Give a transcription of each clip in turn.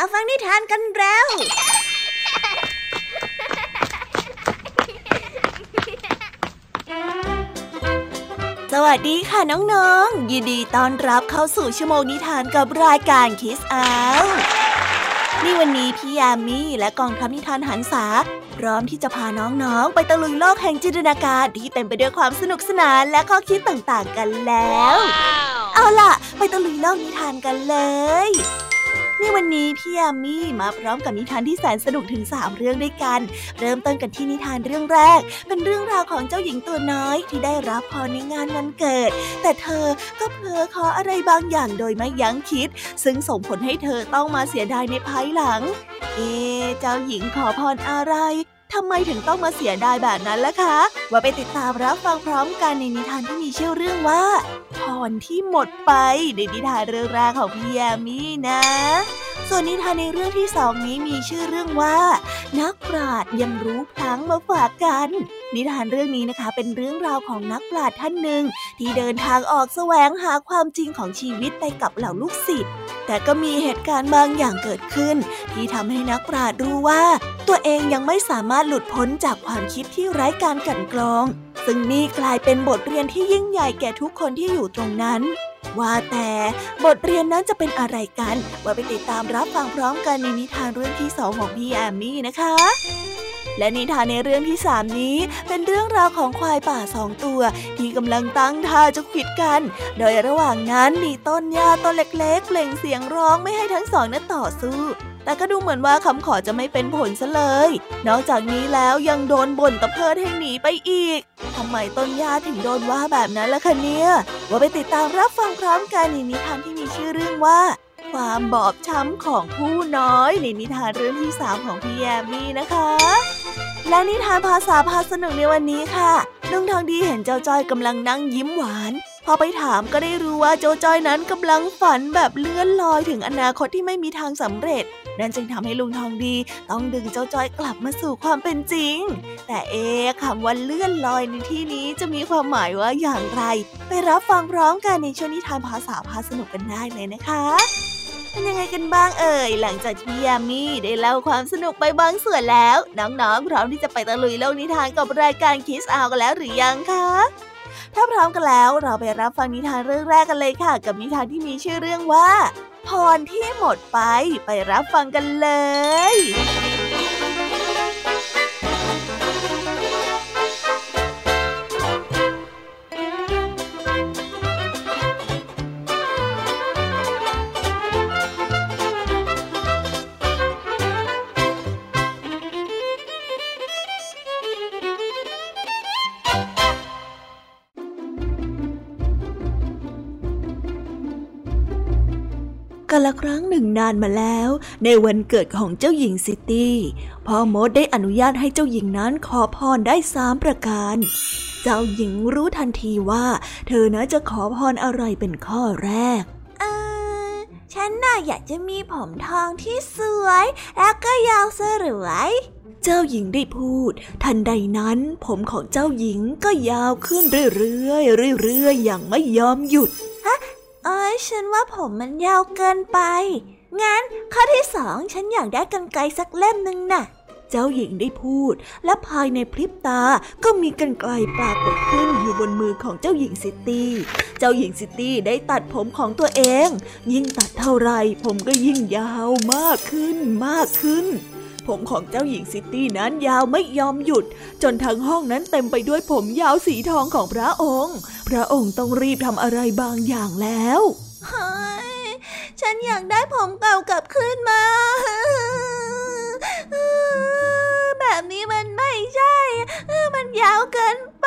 มาฟังนิทานกันแล้ว สวัสดีค่ะน้องๆ ยินดีต้อนรับเข้าสู่ชั่วโมงนิทานกับรายการคิสอานี่วันนี้พี่ยามีและกองทัพนิทานหันษาพร้อมที่จะพาน้องๆ ไปตะลุยโลกแห่งจินตนาการที่เต็มไปด้วยความสนุกสนานและข้อคิดต่างๆกันแล้วเอาล่ะ ไปตะลุยโลกนิทานกันเลย นี่วันนี้พี่ยามีมาพร้อมกับนิทานที่แสนสนุกถึง 3 เรื่องด้วยกัน เริ่มต้นกันที่นิทานเรื่องแรก เป็นเรื่องราวของเจ้าหญิงตัวน้อยที่ได้รับพรในงานวันเกิด แต่เธอก็เผลอขออะไรบางอย่างโดยไม่ยั้งคิด ซึ่งส่งผลให้เธอต้องมาเสียดายในภายหลัง เอ๊เจ้าหญิงขอพรอะไร ทำไมถึงต้องมาเสียดายแบบนั้นล่ะคะ ว่าไปติดตามรับฟังพร้อมกันในนิทานที่มีชื่อเรื่องว่า พรที่หมดไปในนิทานเรื่องแรกของพี่แยมี่นะ ส่วนนิทานในเรื่องที่สองนี้มีชื่อเรื่องว่า นักปราชญ์ยังรู้พลังมาฝากกัน นิทานเรื่องนี้นะคะเป็นเรื่องราวของนักปราชญ์ท่านหนึ่ง ที่เดินทางออกแสวงหาความจริงของชีวิตไปกับเหล่าลูกศิษย์แต่ก็มีเหตุการณ์บางอย่างเกิดขึ้น ที่ทำให้นักปราชญ์รู้ว่า ตัวเองยังไม่สามารถหลุดพ้นจากความคิดที่ไร้การกันกรอง ซึ่งนี่กลายเป็นบทเรียนที่ยิ่งใหญ่แก่ทุกคนที่อยู่ตรงนั้น ว่าแต่บทเรียนนั้นจะเป็นอะไรกัน ว่าไปติดตามรับฟังพร้อมกันในนิทานเรื่องที่สองของพี่แอมมี่นะคะ และนิทานในเรื่องที่สามนี้ เป็นเรื่องราวของควายป่าสองตัว ที่กำลังตั้งท่าจะขิดกัน โดยระหว่างนั้นมีต้นหญ้าต้นเล็กๆเปล่งเสียงร้องไม่ให้ทั้งสองนั้นต่อสู้ แต่ก็ดูเหมือนว่าคำขอจะไม่เป็นผลซะเลย นอกจากนี้แล้วยังโดนบ่นตะเพิดให้หนีไปอีกทำไมต้นหญ้าถึงโดนว่าแบบนั้นล่ะคะเนี่ยว่าไปติดตามรับฟังพร้อมกันในนิทานที่มีชื่อเรื่องว่า ความบอบช้ำของผู้น้อยในนิทานเรื่องที่สามของพี่แยมมี่นะคะ และนิทานภาษาพาสนุกในวันนี้ค่ะลุงทองดีเห็นเจ้าจ้อยกำลังนั่งยิ้มหวานพอไปถามก็ได้รู้ว่าเจ้าจ้อยนั้นกำลังฝันแบบเลื่อนลอยถึงอนาคตที่ไม่มีทางสำเร็จ นั่นจึงทำให้ลุงทองดีต้องดึงเจ้าจ้อยกลับมาสู่ความเป็นจริง แต่เอ๊คำว่าเลื่อนลอยในที่นี้จะมีความหมายว่าอย่างไร ไปรับฟังพร้อมกันในช่วงนิทานภาษาพาสนุกกันได้เลยนะคะเป็นยังไงกันบ้างเอ่ย หลังจากที่ยามีได้เล่าความสนุกไปบางส่วนแล้ว น้องๆพร้อมที่จะไปตะลุยโลกนิทานกับรายการคิสอากันแล้วหรือยังคะ ถ้าพร้อมกันแล้วเราไปรับฟังนิทานเรื่องแรกกันเลยค่ะ กับนิทานที่มีชื่อเรื่องว่า พรที่หมดไปไปรับฟังกันเลย ละครั้งหนึ่งนานมาแล้ว ในวันเกิดของเจ้าหญิงซิตี้พ่อมดได้อนุญาตให้เจ้าหญิงนั้นขอพรได้สามประการ เจ้าหญิงรู้ทันทีว่า เธอน่าจะขอพรอะไรเป็นข้อแรกเออฉันน่ะอยากจะมีผมทองที่สวย แล้วก็ยาวสรวยเจ้าหญิงได้พูด ทันใดนั้น ผมของเจ้าหญิงก็ยาวขึ้นเรื่อยๆเรื่อยๆอย่างไม่ยอมหยุด เอ้ยฉันว่าผมมันยาวเกินไป งั้นข้อที่สองฉันอยากได้กรรไกรสักเล่มหนึ่งน่ะ เจ้าหญิงได้พูด และภายในพริบตาก็มีกรรไกรปรากฏขึ้นอยู่บนมือของเจ้าหญิงซิตี้ เจ้าหญิงซิตี้ได้ตัดผมของตัวเอง ยิ่งตัดเท่าไรผมก็ยิ่งยาวมากขึ้นมากขึ้น ผมของเจ้าหญิงซิตี้นั้นยาวไม่ยอมหยุด จนทั้งห้องนั้นเต็มไปด้วยผมยาวสีทองของพระองค์ พระองค์ต้องรีบทำอะไรบางอย่างแล้วเฮ้ยฉันอยากได้ผมเก่ากลับคืนมา แบบนี้มันไม่ใช่ มันยาวเกินไป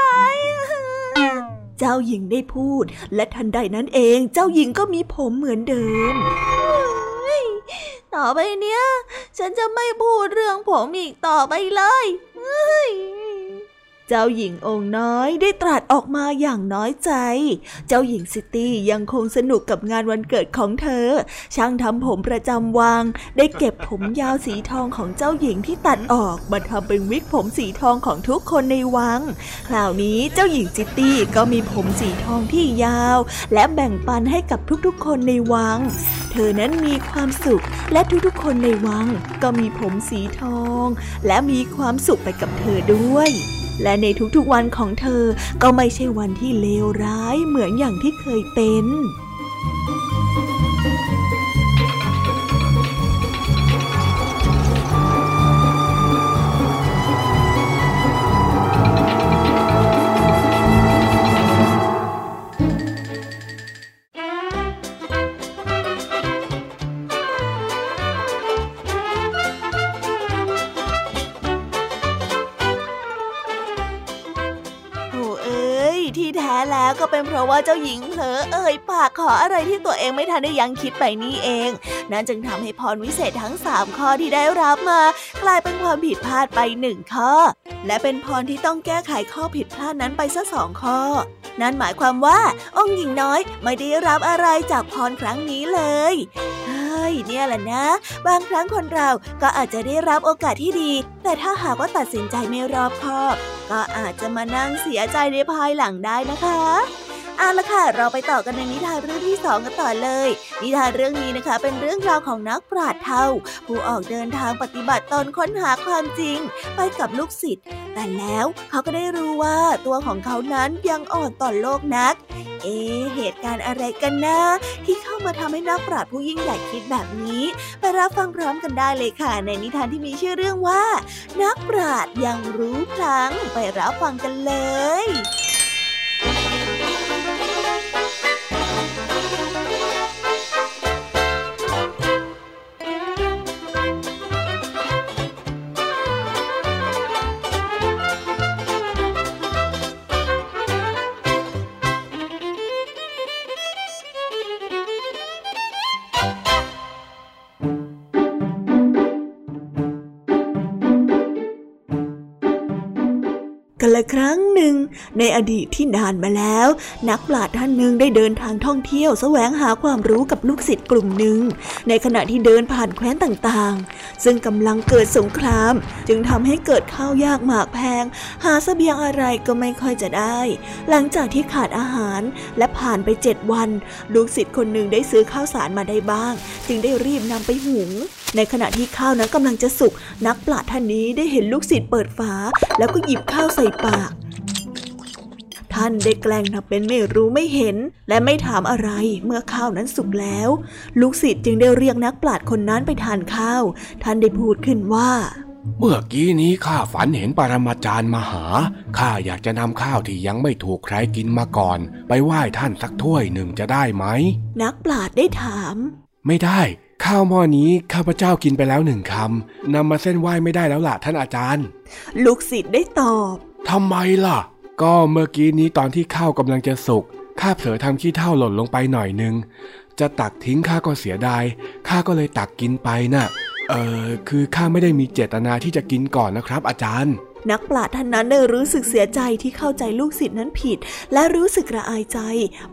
เจ้าหญิงได้พูด และทันใดนั้นเองเจ้าหญิงก็มีผมเหมือนเดิม ต่อไปเนี้ย ฉันจะไม่พูดเรื่องผมอีกต่อไปเลยเจ้าหญิงองค์น้อยได้ตรัสออกมาอย่างน้อยใจ เจ้าหญิงซิตี้ยังคงสนุกกับงานวันเกิดของเธอ ช่างทำผมประจำวังได้เก็บผมยาวสีทองของเจ้าหญิงที่ตัดออกมาทำเป็นวิกผมสีทองของทุกคนในวัง คราวนี้เจ้าหญิงซิตี้ก็มีผมสีทองที่ยาว และแบ่งปันให้กับทุกๆ คนในวัง เธอนั้นมีความสุขและทุกๆ คนในวังก็มีผมสีทอง และมีความสุขไปกับเธอด้วย และในทุกๆวันของเธอก็ไม่ใช่วันที่เลวร้ายเหมือนอย่างที่เคยเป็น เจ้าหญิงเผลอเอ่ยปากขออะไรที่ตัวเองไม่ทันได้ยังคิดไปนี่เอง นั่นจึงทำให้พรวิเศษทั้งสามข้อที่ได้รับมา กลายเป็นความผิดพลาดไปหนึ่งข้อ และเป็นพรที่ต้องแก้ไขข้อผิดพลาดนั้นไปซะสองข้อ นั่นหมายความว่าองค์หญิงน้อยไม่ได้รับอะไรจากพรครั้งนี้เลยเนี่ยแหละนะ บางครั้งคนเราก็อาจจะได้รับโอกาสที่ดี แต่ถ้าหากว่าตัดสินใจไม่รอบคอบ ก็อาจจะมานั่งเสียใจในภายหลังได้นะคะ เอาละค่ะ เราไปต่อกันในนิทานเรื่องที่สองกันต่อเลย นิทานเรื่องนี้นะคะ เป็นเรื่องราวของนักปราชญ์เท่า ผู้ออกเดินทางปฏิบัติตนค้นหาความจริง ไปกับลูกศิษย์แต่แล้วเขาก็ได้รู้ว่าตัวของเขานั้นยังอ่อนต่อโลกนัก เอ๊เหตุการณ์อะไรกันนะ ที่เข้ามาทำให้นักปราชญ์ผู้ยิ่งใหญ่คิดแบบนี้ ไปรับฟังพร้อมกันได้เลยค่ะ ในนิทานที่มีชื่อเรื่องว่า นักปราชญ์ยังรู้พลังไปรับฟังกันเลย ละครั้งหนึ่ง ในอดีตที่นานมาแล้ว นักปราชญ์ท่านหนึ่งได้เดินทางท่องเที่ยวแสวงหาความรู้กับลูกศิษย์กลุ่มหนึ่ง ในขณะที่เดินผ่านแคว้นต่างๆ ซึ่งกำลังเกิดสงคราม จึงทำให้เกิดข้าวยากหมากแพง หาสเสบียงอะไรก็ไม่ค่อยจะได้ หลังจากที่ขาดอาหารและผ่านไปเจ็ดวัน ลูกศิษย์คนหนึ่งได้ซื้อข้าวสารมาได้บ้าง จึงได้รีบนำไปหุง ในขณะที่ข้าวนั้นกำลังจะสุก นักปราชญ์ท่านนี้ได้เห็นลูกศิษย์เปิดฝา แล้วก็หยิบข้าวใส่ปาก ท่านได้แกล้งทำเป็นไม่รู้ไม่เห็น และไม่ถามอะไรเมื่อข้าวนั้นสุกแล้ว ลูกศิษย์จึงได้เรียกนักปราชญ์คนนั้นไปทานข้าว ท่านได้พูดขึ้นว่าเมื่อกี้นี้ข้าฝันเห็นปรมาจารย์มาหา ข้าอยากจะนำข้าวที่ยังไม่ถูกใครกินมาก่อน ไปไหว้ท่านสักถ้วยหนึ่งจะได้ไหม นักปราชญ์ได้ถาม ไม่ได้ ข้าวหม้อนี้ข้าพเจ้ากินไปแล้วหนึ่งคำนำมาเส้นไหว้ไม่ได้แล้วล่ะท่านอาจารย์ ลูกศิษย์ได้ตอบทำไมล่ะ ก็เมื่อกี้นี้ตอนที่ข้าวกำลังจะสุกข้าเผลอทำขี้เท่าหล่นลงไปหน่อยนึง จะตักทิ้งข้าก็เสียดายข้าก็เลยตักกินไปนะ่ะเออคือข้าไม่ได้มีเจตนาที่จะกินก่อนนะครับ อาจารย์ นักปราชญ์ท่านนั้นได้รู้สึกเสียใจที่เข้าใจลูกศิษย์นั้นผิด และรู้สึกระอายใจ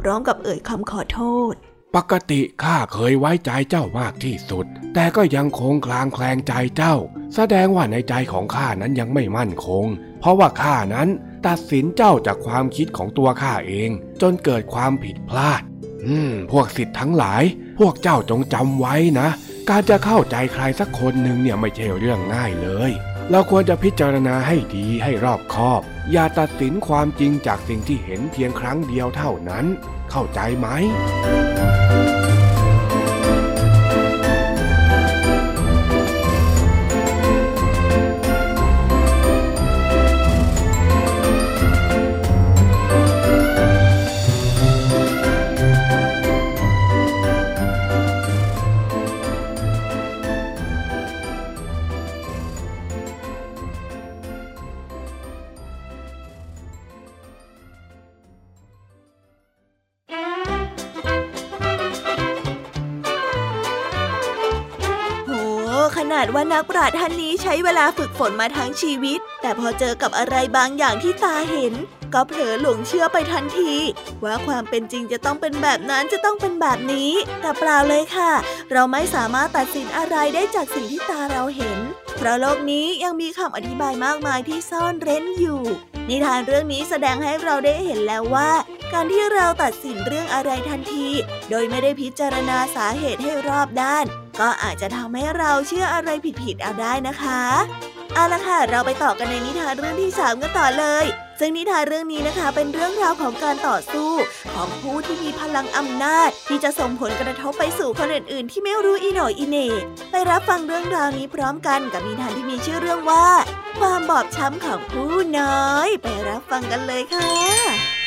พร้อมกับเอ่ยคำขอโทษ ปกติข้าเคยไว้ใจเจ้ามากที่สุด แต่ก็ยังคงคลางแคลงใจเจ้า แสดงว่าในใจของข้านั้นยังไม่มั่นคง เพราะว่าข้านั้นตัดสินเจ้าจากความคิดของตัวข้าเอง จนเกิดความผิดพลาด อืม พวกสิทธิ์ทั้งหลาย พวกเจ้าจงจำไว้นะ การจะเข้าใจใครสักคนหนึ่งเนี่ยไม่ใช่เรื่องง่ายเลย เราควรจะพิจารณาให้ดีให้รอบคอบ อย่าตัดสินความจริงจากสิ่งที่เห็นเพียงครั้งเดียวเท่านั้น เข้าใจไหม ดว่านักปราชญ์ท่านนี้ใช้เวลาฝึกฝนมาทั้งชีวิต แต่พอเจอกับอะไรบางอย่างที่ตาเห็น ก็เผลอหลงเชื่อไปทันที ว่าความเป็นจริงจะต้องเป็นแบบนั้นจะต้องเป็นแบบนี้ แต่เปล่าเลยค่ะ เราไม่สามารถตัดสินอะไรได้จากสิ่งที่ตาเราเห็น เพราะโลกนี้ยังมีคำอธิบายมากมายที่ซ่อนเร้นอยู่ นิทานเรื่องนี้แสดงให้เราได้เห็นแล้วว่า การที่เราตัดสินเรื่องอะไรทันที โดยไม่ได้พิจารณาสาเหตุให้รอบด้าน ก็อาจจะทำให้เราเชื่ออะไรผิดๆเอาได้นะคะ เอาละค่ะ เราไปต่อกันในนิทานเรื่องที่สามกันต่อเลย ซึ่งนิทานเรื่องนี้นะคะ เป็นเรื่องราวของการต่อสู้ของผู้ที่มีพลังอำนาจ ที่จะส่งผลกระทบไปสู่คนอื่นๆ ที่ไม่รู้อีหน่อีเน่ไปรับฟังเรื่องราวนี้พร้อมกันกับนิทานที่มีชื่อเรื่องว่า ความบอบช้ำของผู้น้อย ไปรับฟังกันเลยค่ะ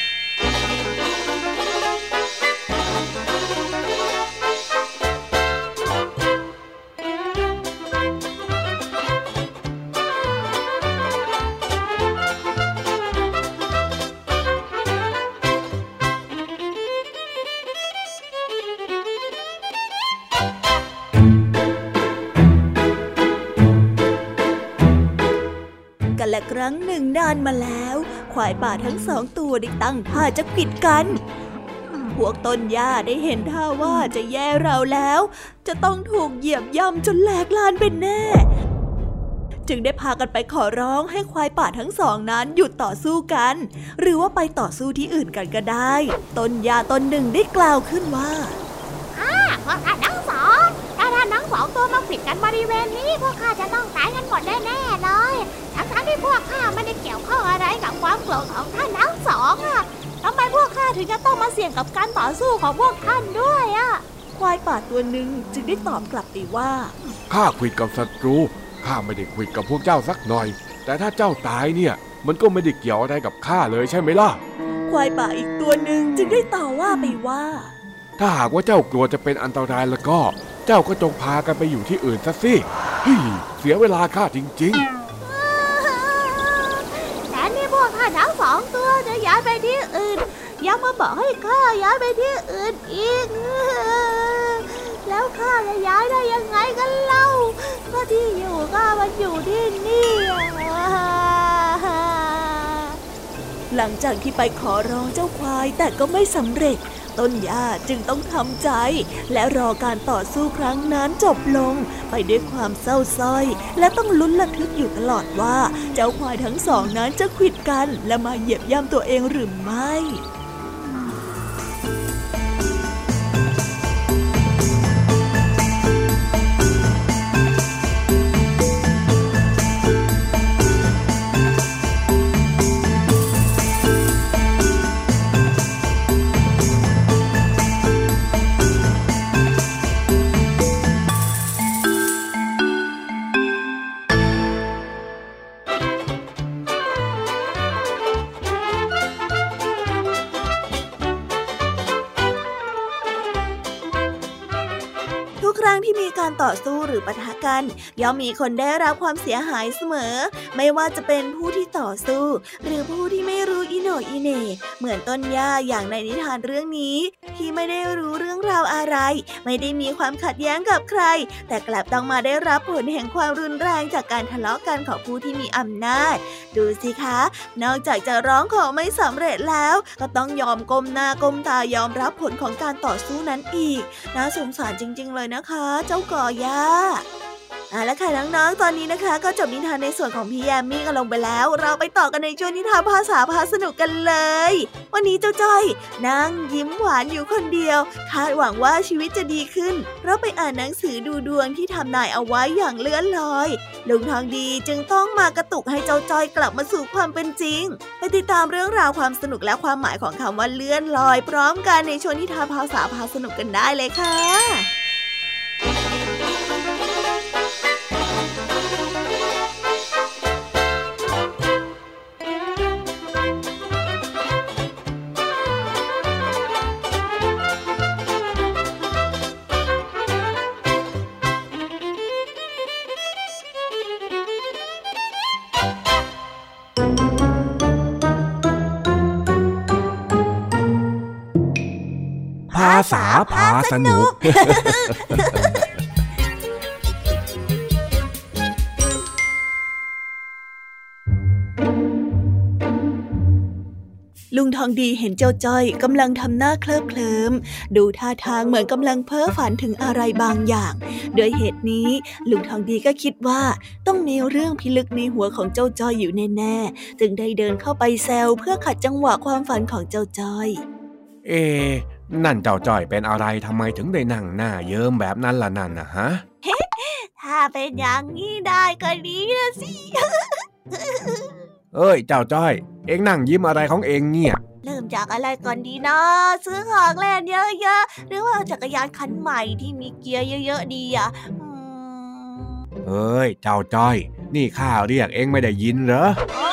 ละครั้งหนึ่งนานมาแล้ว ควายป่าทั้งสองตัวได้ตั้งท่าจะขิดกัน พวกต้นหญ้าได้เห็นท่าว่าจะแย่เราแล้ว จะต้องถูกเหยียบย่ำจนแหลกลานเป็นแน่ จึงได้พากันไปขอร้องให้ควายป่าทั้งสองนั้นหยุดต่อสู้กัน หรือว่าไปต่อสู้ที่อื่นกันก็ได้ ต้นหญ้าต้นหนึ่งได้กล่าวขึ้นว่าอ้าพวกข้าทั้งสองาท่านทั้งสองตัวมาผิดกันบริเวณนี้ พวกข้าจะต้องตายกันหมดแน่ๆเลยทั้งที่พวกข้าไม่ได้เกี่ยวข้องอะไรกับความโกรธของท่านทั้งสองอะทำไมพวกข้าถึงจะต้องมาเสี่ยงกับการต่อสู้ของพวกท่านด้วยอะควายป่าตัวหนึ่งจึงได้ตอบกลับไปว่าข้าคุยกับศัตรูข้าไม่ได้คุยกับพวกเจ้าสักหน่อย แต่ถ้าเจ้าตายเนี่ย มันก็ไม่ได้เกี่ยวอะไรกับข้าเลยใช่ไหมล่ะ ควายป่าอีกตัวหนึ่งจึงได้ต่อว่าไปว่า ถ้าหากว่าเจ้ากลัวจะเป็นอันตรายแล้วก็เจ้าก็จงพากันไปอยู่ที่อื่นซะสิเฮ้ยเสียเวลาข้าจริงๆสองตัวจะย้ายไปที่อื่น ยังมาบอกให้ข้าย้ายไปที่อื่นอีก แล้วข้าจะย้ายได้ยังไงกันเล่าก็ที่อยู่ข้ามันอยู่ที่นี่ หลังจากที่ไปขอร้องเจ้าควายแต่ก็ไม่สำเร็จ ต้นหญ้าจึงต้องทำใจ และรอการต่อสู้ครั้งนั้นจบลง ไปด้วยความเศร้าส้อย และต้องลุ้นระทึกอยู่ตลอดว่า เจ้าควายทั้งสองนั้นจะขิดกัน และมาเหยียบย่ำตัวเองหรือไม่ หรือปะทะ กัน ย่อมมีคนได้รับความเสียหายเสมอ ไม่ว่าจะเป็นผู้ที่ต่อสู้ หรือผู้ที่ไม่รู้อิโนอิเน่เหมือนต้นหญ้าอย่างในนิทานเรื่องนี้ ที่ไม่ได้รู้เรื่องราวอะไร ไม่ได้มีความขัดแย้งกับใคร แต่กลับต้องมาได้รับผลแห่งความรุนแรงจากการทะเลาะกันของผู้ที่มีอำนาจ ดูสิคะ นอกจากจะร้องขอไม่สำเร็จแล้ว ก็ต้องยอมก้มหน้าก้มตายอมรับผลของการต่อสู้นั้นอีก น่าสงสารจริง ๆ เลยนะคะ เจ้ากอย่า เอาละค่ะน้องๆ ตอนนี้นะคะ ก็จบนิทานในส่วนของพี่แยมมี่กันลงไปแล้ว เราไปต่อกันในช่วงนิทานภาษาพาสนุกกันเลย วันนี้เจ้าจ้อยนั่งยิ้มหวานอยู่คนเดียว คาดหวังว่าชีวิตจะดีขึ้น เพราะไปอ่านหนังสือดูดวงที่ทำนายเอาไว้อย่างเลื่อนลอยลุงทองดีจึงต้องมากระตุกให้เจ้าจ้อยกลับมาสู่ความเป็นจริง ไปติดตามเรื่องราวความสนุกและความหมายของคำว่าเลื่อนลอย พร้อมกันในช่วงนิทานภาษาพาสนุกกันได้เลยค่ะาษาพาสนุก ลุงทองดีเห็นเจ้าจ้อยกำลังทำหน้าเคลิบเคลิ้มดูท่าทางเหมือนกำลังเพ้อฝันถึงอะไรบางอย่าง โดยเหตุนี้ ลุงทองดีก็คิดว่าต้องมีเรื่องพิลึกในหัวของเจ้าจ้อยอยู่แน่ๆ จึงได้เดินเข้าไปแซวเพื่อขัดจังหวะความฝันของเจ้าจ้อยเอ นั่นเจ้าจ้อยเป็นอะไรทำไมถึงได้นั่งหน้าเยิ้มแบบนั้นล่ะนั่นนะฮะ ถ้าเป็นอย่างนี้ได้ก็ดีนะสิ เอ้ย เจ้าจ้อย เอ็งนั่งยิ้มอะไรของเอ็งเนี่ย เริ่มจากอะไรก่อนดีนะซื้อของเล่นเยอะๆ หรือว่าจักรยานคันใหม่ที่มีเกียร์เยอะๆดีอะอืมเอ้ย เจ้าจ้อย นี่ข้าเรียกเอ็งไม่ได้ยินเหรอ โอ้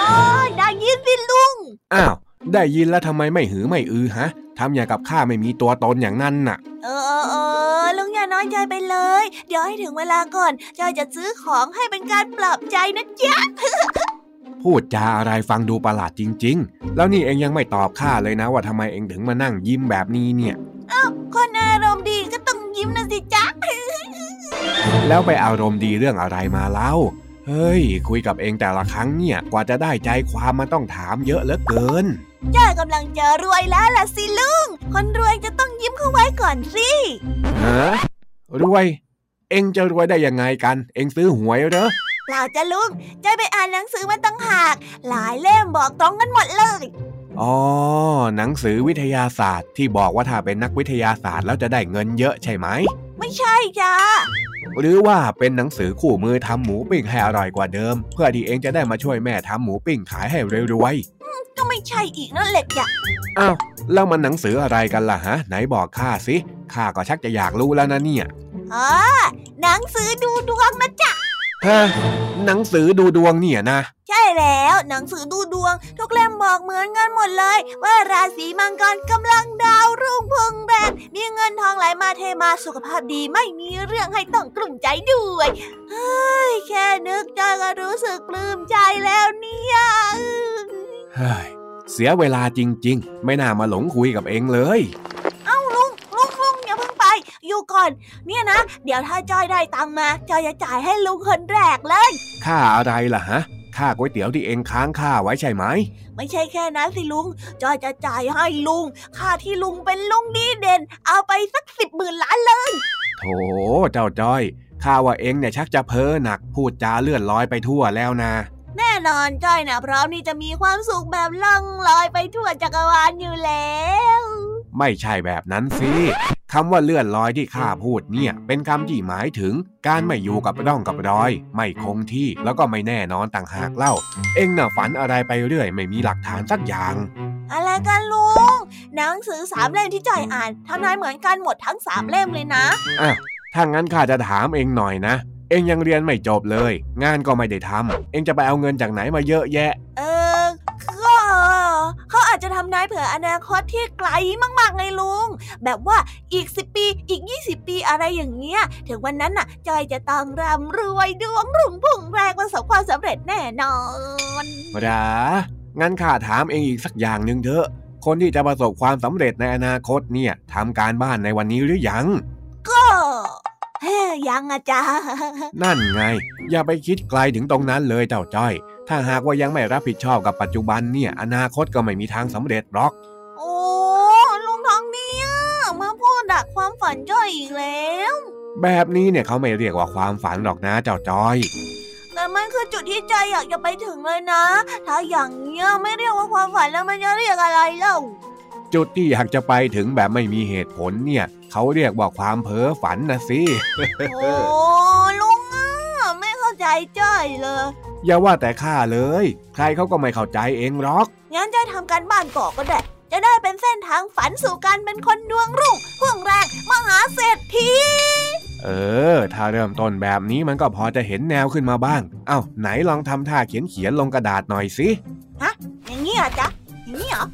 ยได้ยินสิลุง อ้าว ได้ยินแล้วทำไมไม่หือไม่อือฮะทำอย่างกับข้าไม่มีตัวตนอย่างนั้นน่ะเออเออเออลุงอย่าน้อยใจไปเลย เดี๋ยวให้ถึงเวลาก่อนจอยจะซื้อของให้เป็นการปลอบใจนะจ๊ะพูดจาอะไรฟังดูประหลาดจริง ๆ แล้วนี่เอ็งยังไม่ตอบข้าเลยนะ ว่าทำไมเอ็งถึงมานั่งยิ้มแบบนี้เนี่ยคนอารมณ์ดีก็ต้องยิ้มนะสิจ๊ะแล้วไปอารมณ์ดีเรื่องอะไรมาเล่า เฮ้ย คุยกับเองแต่ละครั้งเนี่ย กว่าจะได้ใจความมันต้องถามเยอะเหลือเกิน จ้อยกำลังจะรวยแล้วล่ะสิลุง คนรวยจะต้องยิ้มเข้าไว้ก่อนสิฮะรวย เองจะรวยได้ยังไงกัน เองซื้อหวยเหรอเปล่าจ้ะลุงจ้อยไปอ่านหนังสือมาตั้งหาก หลายเล่มบอกตรงกันหมดเลย อ๋อ หนังสือวิทยาศาสตร์ที่บอกว่าถ้าเป็นนักวิทยาศาสตร์แล้วจะได้เงินเยอะใช่ไหม ไม่ใช่จ้าหรือว่าเป็นหนังสือคู่มือทำหมูปิ้งให้อร่อยกว่าเดิม เพื่อที่เองจะได้มาช่วยแม่ทำหมูปิ้งขายให้รวย ก็ไม่ใช่อีกนั่นแหละจ้ะๆอ้าวแล้วมันหนังสืออะไรกันล่ะฮะ ไหนบอกข้าสิข้าก็ชักจะอยากรู้แล้วนะเนี่ยอ๋อหนังสือดูดวงนะจ๊ะฮะหนังสือดูดวงเนี่ยนะ ใช่แล้วหนังสือดูดวง ทุกเล่มบอกเหมือนกันหมดเลย ว่าราศีมังกรกำลังดาวรุ่งพุ่งแรงมีเงินทองไหลมาเทมาสุขภาพดีไม่มีเรื่องให้ต้องกลุ่มใจด้วยเฮ้ยแค่นึกใจก็รู้สึกปลื้มใจแล้วเนี่ย เฮ้ยเสียเวลาจริง ๆ ไม่น่ามาหลงคุยกับเองเลย เอ้าลุงลุงลุงอย่าเพิ่งไป อยู่ก่อน เนี่ยนะ เดี๋ยวถ้าจอยได้ตังค์มาจอยจะจ่ายให้ลุงคนแรกเลยค่าอะไรล่ะฮะค่าก๋วยเตี๋ยวที่เองค้างค่าไว้ใช่ไหม ไม่ใช่แค่นั้นสิลุง จอยจะจ่ายให้ลุง ค่าที่ลุงเป็นลุงดีเด่น เอาไปสักสิบหมื่นล้านเลย โถเจ้าจ้อย ข้าว่าเองเนี่ยชักจะเพ้อหนักพูดจาเลื่อนลอยไปทั่วแล้วนะ แน่นอนจ้อยนะพร้อมที่จะมีความสุขแบบล่องลอยไปทั่วจักรวาลอยู่แล้ว ไม่ใช่แบบนั้นสิคำว่าเลื่อนลอยที่ข้าพูดเนี่ย เป็นคำที่หมายถึง การไม่อยู่กับร่องกับรอย ไม่คงที่แล้วก็ไม่แน่นอนต่างหากเล่า เองน่ะฝันอะไรไปเรื่อย ไม่มีหลักฐานสักอย่าง อะไรกันลุงหนังสือสามเล่มที่จอยอ่านทำนายเหมือนกันหมดทั้งสามเล่มเลยนะอะถ้างั้นข้าจะถามเองหน่อยนะ เองยังเรียนไม่จบเลย งานก็ไม่ได้ทำเองจะไปเอาเงินจากไหนมาเยอะแยะ เออก็เขาอาจจะทำนายเผื่ออนาคตที่ไกลมากๆไงลุง แบบว่าอีก10ปีอีก 20 ปีอะไรอย่างเงี้ย ถึงวันนั้นน่ะ จอยจะต้องร่ำรวยดวงรุ่งพุ่งแรงประสบความสำเร็จแน่นอนหรางั้นข้าถามเองอีกสักอย่างหนึ่งเถอะ คนที่จะประสบความสำเร็จในอนาคตเนี่ยทำการบ้านในวันนี้หรือยังก็เฮ้ ยยังอะจ้านั่นไง อย่าไปคิดไกลถึงตรงนั้นเลยเจ้าจ้อย ถ้าหากว่ายังไม่รับผิดชอบกับปัจจุบันเนี่ย อนาคตก็ไม่มีทางสำเร็จหรอก โอ้ลุงทองดีอะมาพูดดักความฝันจ้อยอีกแล้ว แบบนี้เนี่ยเขาไม่เรียกว่าความฝันหรอกนะเจ้าจ้อยแต่มันคือจุดที่ใจอยากจะไปถึงเลยนะ ถ้าอย่างเงี้ยไม่เรียกว่าความฝันแล้วมันจะเรียกอะไรเล่าจุดที่อยากจะไปถึงแบบไม่มีเหตุผลเนี่ย เขาเรียกว่าความเพ้อฝันนะสิ โอ้ลุงอะไม่เข้าใจจ้อยเลย อย่าว่าแต่ข้าเลย ใครเขาก็ไม่เข้าใจเองหรอก งั้นจะทำการบ้านก่อนก็ได้ จะได้เป็นเส้นทางฝันสู่การเป็นคนดวงรุ่งพุ่งแรงมหาเศรษฐี เออ ถ้าเริ่มต้นแบบนี้มันก็พอจะเห็นแนวขึ้นมาบ้าง เอ้า ไหนลองทำท่าเขียนเขียนๆลงกระดาษหน่อยสิอย่างนี้เหรอจ๊ะอย่างนี้เหรอ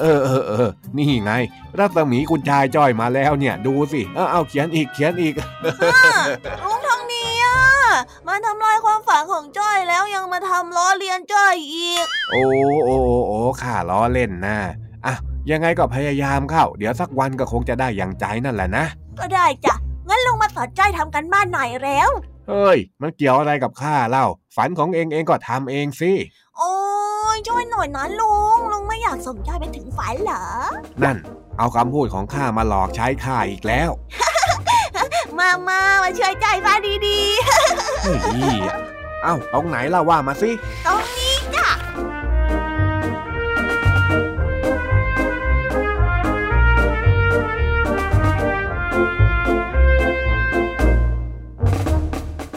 เออเออเออนี่ไง รัศมีคุณชายจ้อยมาแล้วเนี่ย ดูสิเอาเอาเขียนอีกเขียนอีกลุงทองดีอะมาทำลายความฝันของจ้อยแล้วยังมาทำล้อเลียนจ้อยอีกโอ้โอ้โอ้โอ้ข้าล้อเล่นนะอะยังไงก็พยายามเข้า เดี๋ยวสักวันก็คงจะได้อย่างใจนั่นแหละนะ ก็ได้จ้ะงั้นลุงมาสอนจ้อยทำกันบ้านหน่อยแล้วเฮ้ย มันเกี่ยวอะไรกับข้าเล่า ฝันของเองเองก็ทำเองสิ โอ้ ช่วยหน่อยนะลุง ลุงไม่อยากสมใจไปถึงฝันเหรอ นั่น เอาคำพูดของข้ามาหลอกใช้ข้าอีกแล้ว มามามาช่วยใจฟ้าดีๆ เอ้าตรงไหนล่ะว่ามาสิตรงนี้จ้ะ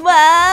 ว้า